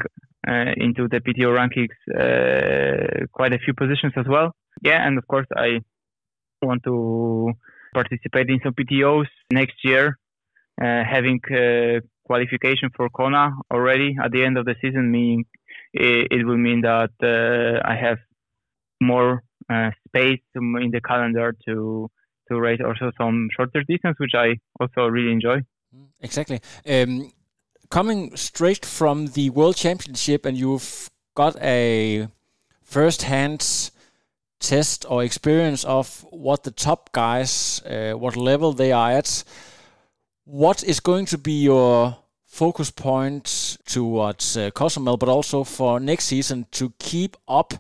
uh, into the PTO rankings uh, quite a few positions as well. Yeah, and of course I want to participate in some PTOs next year, uh, having uh, qualification for Kona already at the end of the season. Meaning it, it will mean that uh, I have more uh, space in the calendar to to race also some shorter distance, which I also really enjoy. Exactly. Um, coming straight from the World Championship, and you've got a first-hand test or experience of what the top guys, uh, what level they are at. What is going to be your focus point towards uh, but also for next season to keep up?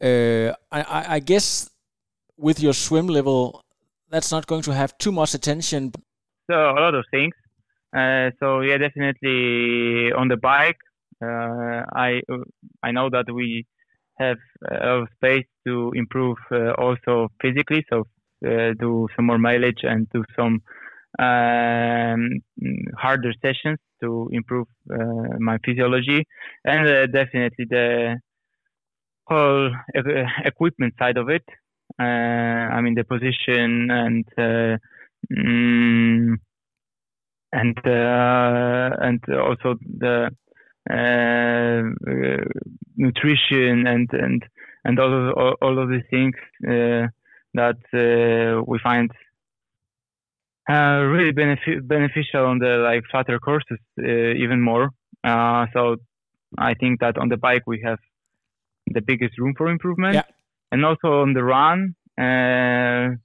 Uh, I, I, I guess with your swim level, that's not going to have too much attention. So a lot of things. Uh, so yeah, definitely on the bike. Uh, I I know that we have a space to improve uh, also physically. So uh, do some more mileage and do some um, harder sessions to improve uh, my physiology and uh, definitely the whole equipment side of it. Uh, I mean the position and uh, mm, and uh, and also the uh, nutrition and and and all of all, all of these things uh, that uh, we find uh, really benefi- beneficial on the like flatter courses uh, even more. Uh, so I think that on the bike we have the biggest room for improvement, Yeah. and also on the run. Uh,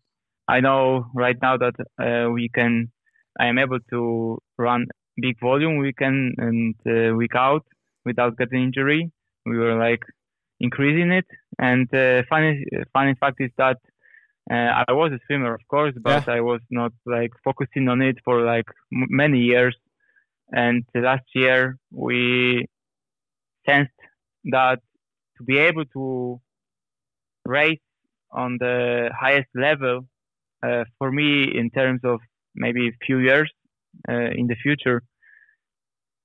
I know right now that uh, we can. I am able to run big volume week in and uh, week out without getting injury. We were like increasing it. And uh, funny funny fact is that uh, I was a swimmer, of course, but Yeah. I was not like focusing on it for like m- many years. And last year we sensed that to be able to race on the highest level uh, for me in terms of maybe a few years uh, in the future,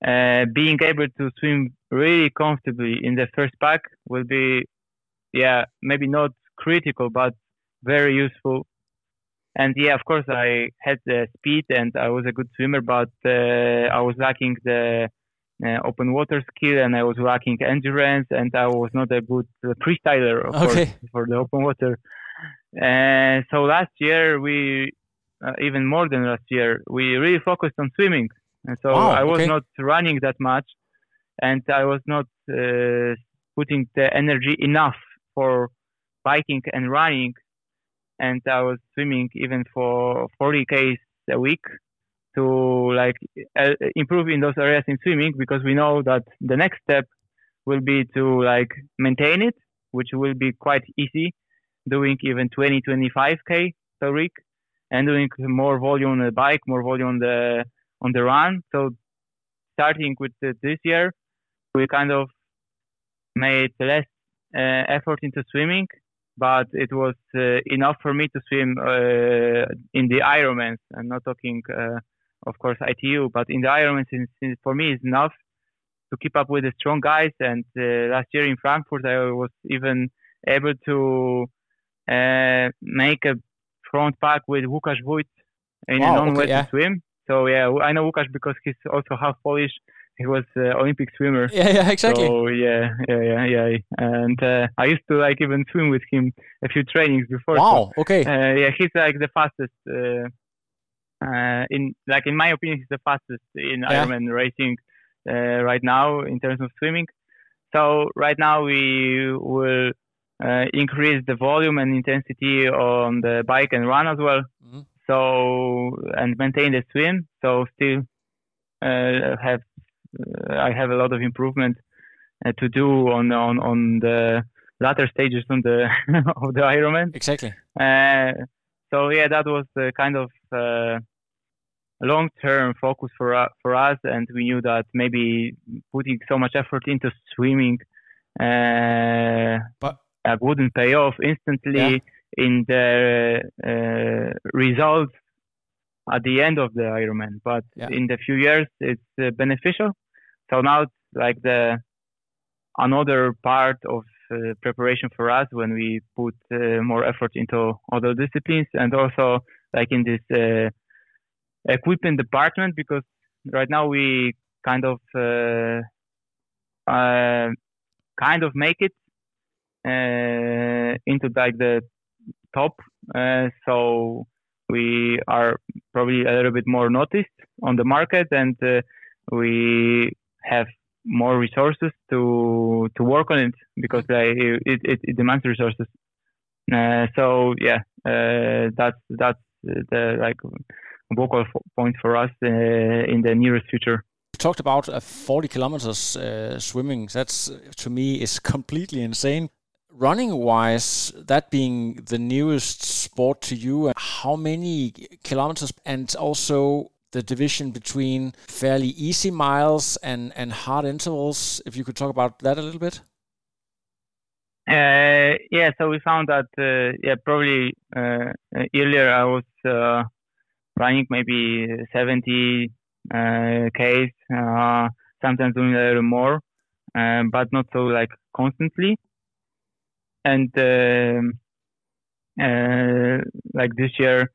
uh, being able to swim really comfortably in the first pack will be, yeah, maybe not critical, but very useful. And yeah, of course, I had the speed and I was a good swimmer, but uh, I was lacking the uh, open water skill and I was lacking endurance and I was not a good uh, freestyler, of Okay. course, for the open water. And so last year, we, uh, even more than last year, we really focused on swimming. And so Wow, I was okay. not running that much and I was not uh, putting the energy enough for biking and running. And I was swimming even for 40 Ks a week to like uh, improve in those areas in swimming because we know that the next step will be to like maintain it, which will be quite easy, doing even 20, 25 K per week and doing more volume on the bike, more volume on the on the run. So starting with this year, we kind of made less uh, effort into swimming, but it was uh, enough for me to swim uh, in the Ironmans. I'm not talking, uh, of course, ITU, but in the Ironmans, for me, is enough to keep up with the strong guys. And uh, last year in Frankfurt, I was even able to uh, make a front pack with Łukasz Wójt in Wow, a okay, non-wet yeah. swim. So yeah, I know Łukasz because he's also half Polish. He was uh, Olympic swimmer. Yeah, yeah, exactly. So yeah, yeah, yeah, yeah. And uh, I used to like even swim with him a few trainings before. wow. Okay. Uh, yeah, he's like the fastest. Uh, uh, in like in my opinion, he's the fastest in Yeah. Ironman racing uh, right now in terms of swimming. So right now we will uh, increase the volume and intensity on the bike and run as well. Mhm. So and maintain the swim. So still uh, have uh, I have a lot of improvement uh, to do on on on the latter stages on the of the Ironman. Exactly. Uh, so yeah, that was the kind of uh, long-term focus for us, for us, and we knew that maybe putting so much effort into swimming uh, But- uh, wouldn't pay off instantly Yeah. in the uh, results at the end of the Ironman. But Yeah. in the few years, it's uh, beneficial. So now it's like the another part of uh, preparation for us when we put uh, more effort into other disciplines and also like in this uh, equipment department because right now we kind of uh, uh, kind of make it into like the top uh, so we are probably a little bit more noticed on the market and uh, we have more resources to to work on it because uh, it, it, it demands resources. Uh, so yeah, uh, that's that's the like vocal point for us uh, in the nearest future. You talked about uh, 40 kilometers uh, swimming. That's uh, to me is completely insane. Running wise, that being the newest sport to you, uh, how many kilometers and also the division between fairly easy miles and, and hard intervals, if you could talk about that a little bit? Uh, yeah, so we found that uh, yeah probably uh, earlier I was uh, running maybe 70 uh, k's, sometimes doing a little more, but not so like constantly. And um uh, like this year,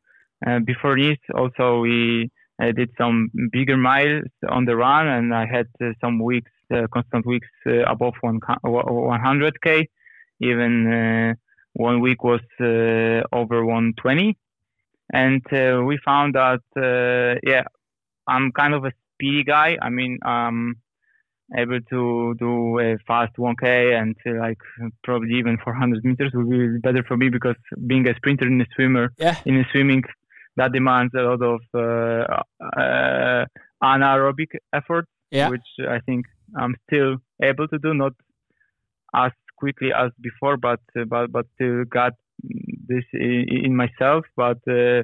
uh, before this, also we uh, did some bigger miles on the run, and I had some weeks, constant weeks above one 100k even one week was over 120 and uh, we found that uh, yeah i'm kind of a speedy guy. I mean i'm able to do a fast 1k and uh, like probably even 400 meters would be better for me because being a sprinter and a swimmer Yeah. in a swimming that demands a lot of uh, uh, anaerobic effort, Yeah. which I think I'm still able to do, not as quickly as before, but uh, but but still got this in, in myself. But uh,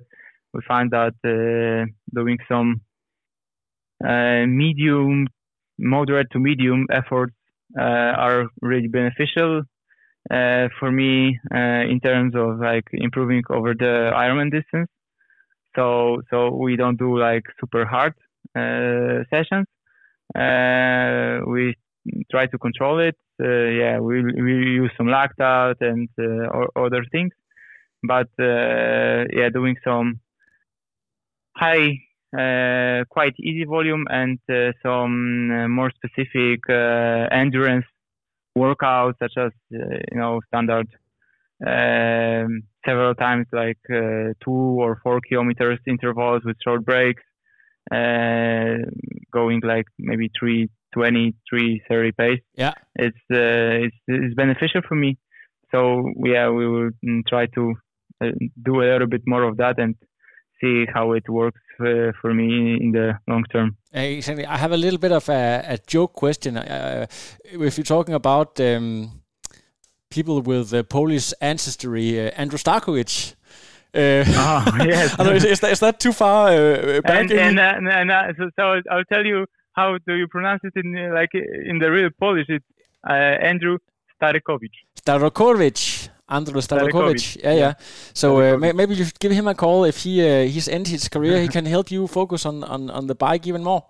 we find that uh, doing some uh, medium, moderate to medium efforts uh, are really beneficial uh, for me uh, in terms of like improving over the Ironman distance. So so we don't do like super hard sessions. We try to control it. Yeah, we we use some lactate and other things, but yeah, doing some high, quite easy volume and uh, some uh, more specific uh, endurance workouts, such as uh, you know standard um, several times like uh, two or four kilometers intervals with short breaks, uh, going like maybe three twenty, three thirty pace. Yeah. It's uh, it's it's beneficial for me. So yeah, we will mm, try to uh, do a little bit more of that and see how it works uh, for me in the long term. Exactly. I have a little bit of a, a joke question. Uh, if you're talking about um, people with uh, Polish ancestry, uh, Andrew Starykowicz. Uh, Ah, yes. Know, is, is, that, is that too far uh, back? and in- and, uh, uh, so, so I'll, tell you how do you pronounce it in uh, like in the real Polish. It's uh, Andrew Starekovic. Starokovic. Andrew Starokovic. Starokovic, Yeah, yeah. So uh, may, maybe you should give him a call if he uh, he's ended his career. he can help you focus on, on, on the bike even more.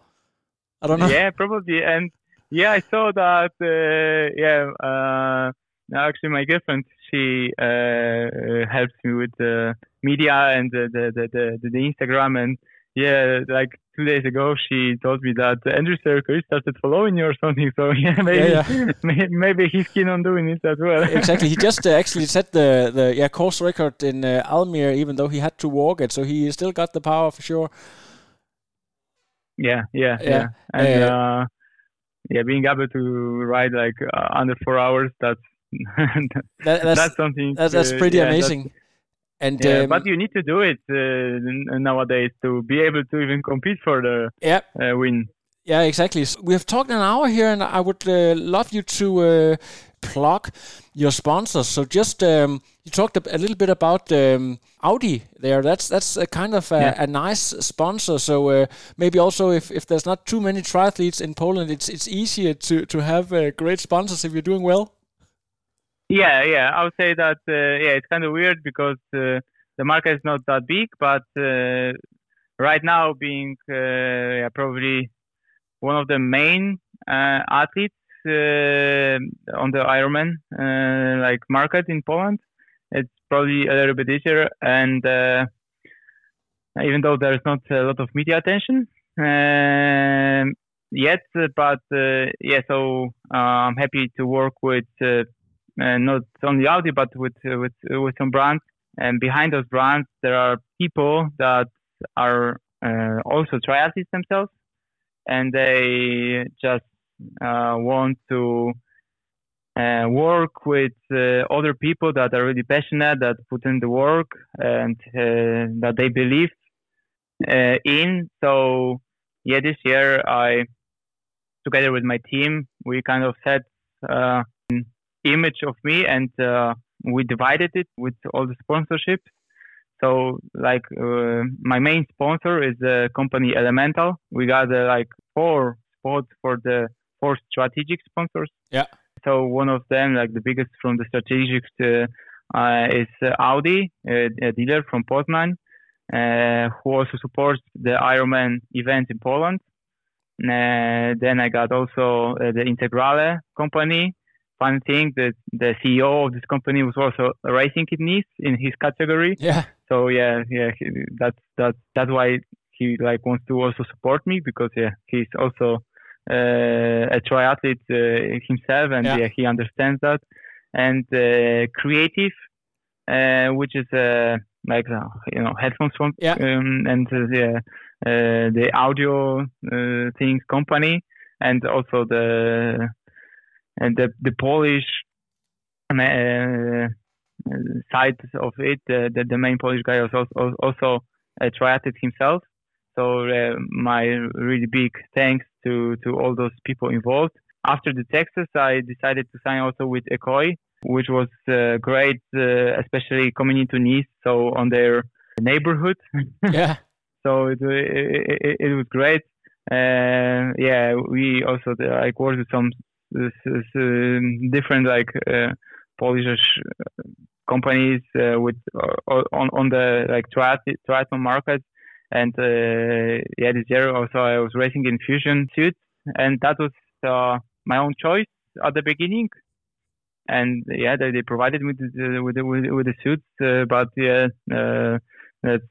I don't know. Yeah, probably. And yeah, I saw that. Uh, yeah, uh, actually, my girlfriend she uh, uh, helps me with the media and the the, the the the Instagram and yeah, like two days ago she told me that Andrew Serker started following you or something. So yeah, maybe Yeah, may- maybe he's keen on doing it as well. exactly. He just uh, actually set the the yeah course record in uh, Almere, even though he had to walk it. So he still got the power for sure. Yeah, yeah, Yeah. yeah, and Uh, uh, yeah, being able to ride like uh, under four hours, that's That, that's that's something. that's, that's uh, pretty yeah, that's- amazing. And Yeah, um, but you need to do it uh, nowadays to be able to even compete for the yeah, uh, win. Yeah, exactly. So we have talked an hour here, and I would uh, love you to uh, plug your sponsors. So just um, you talked a, a little bit about um, Audi there. That's that's a kind of a, Yeah. a nice sponsor. So uh, maybe also if, if there's not too many triathletes in Poland, it's it's easier to to have uh, great sponsors if you're doing well. Yeah, yeah. I would say that uh, yeah, it's kind of weird because uh, the market is not that big, but uh, right now being uh, yeah, probably one of the main uh, athletes uh, on the Ironman like market in Poland, it's probably a little bit easier. And even though there's not a lot of media attention um, yet, but yeah, so I'm happy to work with. Not only Audi, but with with with some brands. And behind those brands, there are people that are uh, also triathletes themselves, and they just uh, want to uh, work with uh, other people that are really passionate, that put in the work, and uh, that they believe uh, in. So, yeah, this year I, together with my team, we kind of set. Image of me and uh, we divided it with all the sponsorships so like uh, my main sponsor is the company elemental. We got uh, like four spots for the four strategic sponsors. Yeah. so one of them like the biggest from the strategic, uh, uh, is audi a, a dealer from poznan uh, who also supports the ironman event in poland. Uh, then i got also uh, the integrale company fun thing that the CEO of this company was also racing in Nice in his category. Yeah, So yeah, yeah, that's that's that's why he like wants to also support me because yeah, he's also uh, a triathlete uh, himself and Yeah. yeah. he understands that. And uh, creative, uh, which is uh, like uh, you know headphones from Yeah. um, and uh, yeah, uh, the audio uh, things company and also the and the the Polish uh, side of it, uh, the the main Polish guy also also triathlete himself. So uh, my really big thanks to to all those people involved. After the Texas, I decided to sign also with Ekoi, which was uh, great, uh, especially coming into Nice, so on their neighborhood. yeah. so it, it, it was great. Uh, yeah, we also like worked with some different like uh, Polish uh, companies uh, with on on the like triathlon market. And yeah, this year also I was racing in fusion suits, and that was my own choice at the beginning and yeah, they, they provided me with the, with the, with the suits. Uh, but yeah, uh, that's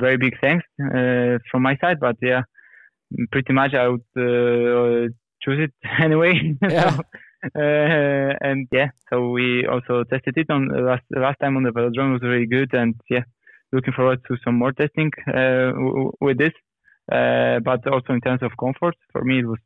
very big thanks from my side. But yeah, pretty much I would choose it anyway. Yeah. so, uh, and yeah, so we also tested it on last last time on the velodrome was really good, and yeah, looking forward to some more testing uh, w- with this. Uh, but also in terms of comfort, for me it was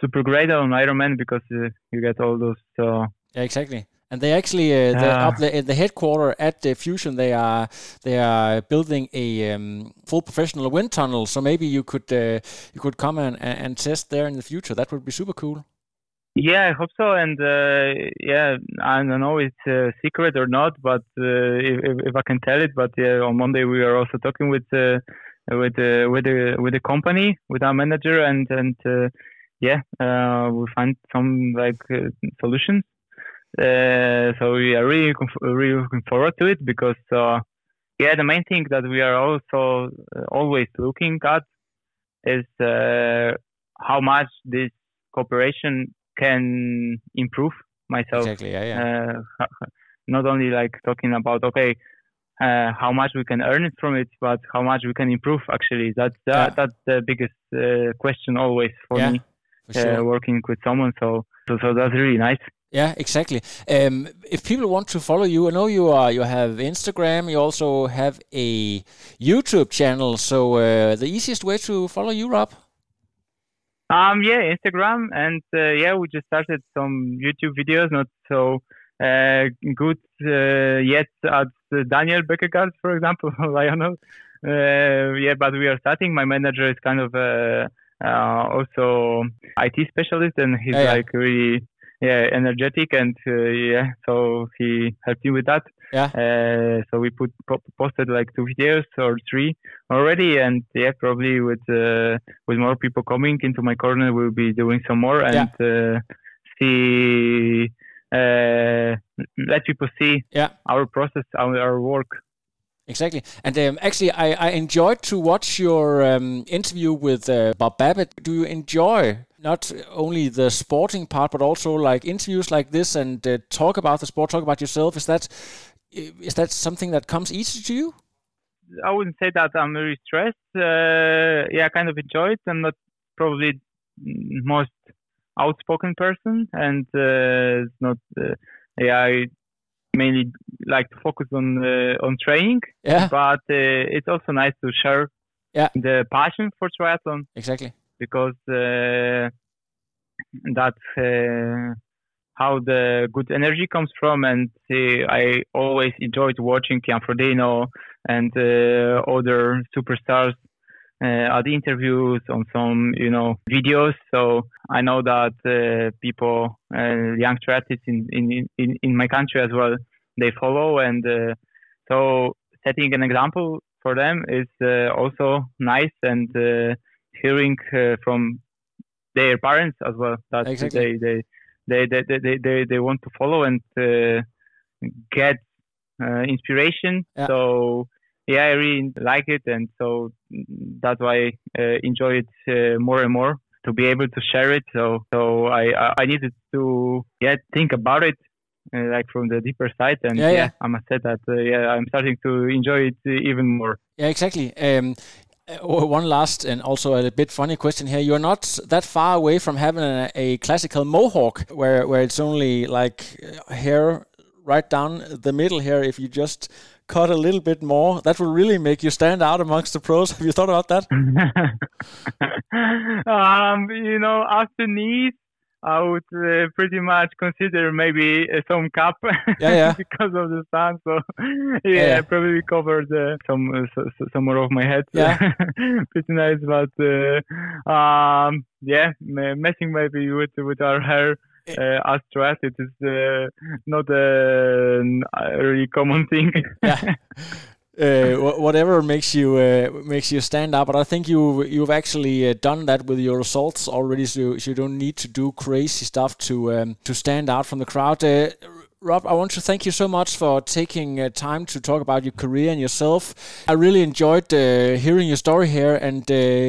super great on Ironman because uh, you get all those. Uh, yeah, exactly. And they actually uh, they're up the, the headquarter at the Fusion. They are they are building a um, full professional wind tunnel. So maybe you could uh, you could come and, and test there in the future. That would be super cool. Yeah, I hope so. And uh, yeah, I don't know if it's a secret or not, but uh, if, if I can tell it. But yeah, on Monday we are also talking with uh, with uh, with the with the company, with our manager, and and uh, yeah, uh, we find some like uh, solutions. Uh, so we are really really looking forward to it because uh, yeah, the main thing that we are also uh, always looking at is uh, how much this cooperation can improve myself. Exactly. Yeah. yeah. not only like talking about okay. Uh, how much we can earn it from it, but how much we can improve. Actually, that's that, yeah. that's the biggest uh, question always for yeah. me sure. uh, working with someone. So, so, so that's really nice. Yeah, exactly. Um, if people want to follow you, I know you are. You have Instagram. You also have a YouTube channel. So uh, the easiest way to follow you, Rob. Um, yeah, Instagram, and uh, yeah, we just started some YouTube videos. Not so uh, good uh, yet at Daniel Bækkegård, for example, Lionel. Uh, yeah, but we are starting. My manager is kind of uh, also IT specialist, and he's yeah. like really yeah energetic, and uh, yeah, so he helped me with that. Yeah. Uh, so we put po- posted like two videos or three already, and yeah, probably with uh, with more people coming into my corner, we'll be doing some more and uh, see uh, let people see Yeah. our process, our, our work. Exactly. And um, actually, I, I enjoyed to watch your um, interview with uh, Bob Babbitt. Do you enjoy not only the sporting part, but also like interviews like this and uh, talk about the sport, talk about yourself? Is that is that something that comes easy to you? I wouldn't say that I'm very stressed. Uh, yeah, I kind of enjoy it. I'm not probably most outspoken person, and uh, it's not. Uh, yeah, I mainly like to focus on uh, on training. Yeah. But uh, it's also nice to share Yeah. the passion for triathlon Exactly. Because uh, that's uh, how the good energy comes from. And uh, I always enjoyed watching Jan Frodeno and uh, other superstars uh, at interviews on some, you know, videos. So I know that uh, people, young triathletes in, in, in, in my country as well, they follow. And so setting an example for them is also nice and hearing uh, from their parents as well that Exactly. they, they, they, they, they, they, they want to follow and uh, get uh, inspiration. Yeah. So yeah, I really like it, and so that's why I uh, enjoy it uh, more and more to be able to share it. So so I I- needed to yeah think about it. Uh, like from the deeper side, and Yeah, yeah, yeah. I must say that uh, yeah, I'm starting to enjoy it uh, even more. Yeah, exactly. Um, uh, one last and also a bit funny question here. You're not that far away from having a, a classical mohawk, where where it's only like uh, hair right down the middle here. If you just cut a little bit more, that will really make you stand out amongst the pros. Have you thought about that? um, you know, after Nice, I would uh, pretty much consider maybe uh, some cap yeah, yeah. because of the sun. So yeah, yeah. probably covered uh, some uh, so, so, some more of my head. Yeah. pretty nice, but uh, um, yeah, messing maybe with with our hair. Uh, Astro it is uh, not a, a really common thing. yeah. Uh, whatever makes you uh, makes you stand out. But I think you you've actually uh, done that with your results already, so, so, you don't need to do crazy stuff to um, to stand out from the crowd. Uh, Rob, I want to thank you so much for taking uh, time to talk about your career and yourself. I really enjoyed uh, hearing your story here, and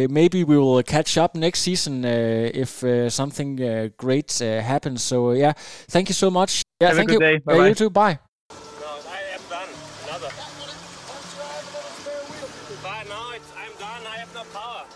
maybe we will catch up next season if something great happens. So yeah, thank you so much. Yeah, Have thank you. Day. Bye-bye. you too. Bye.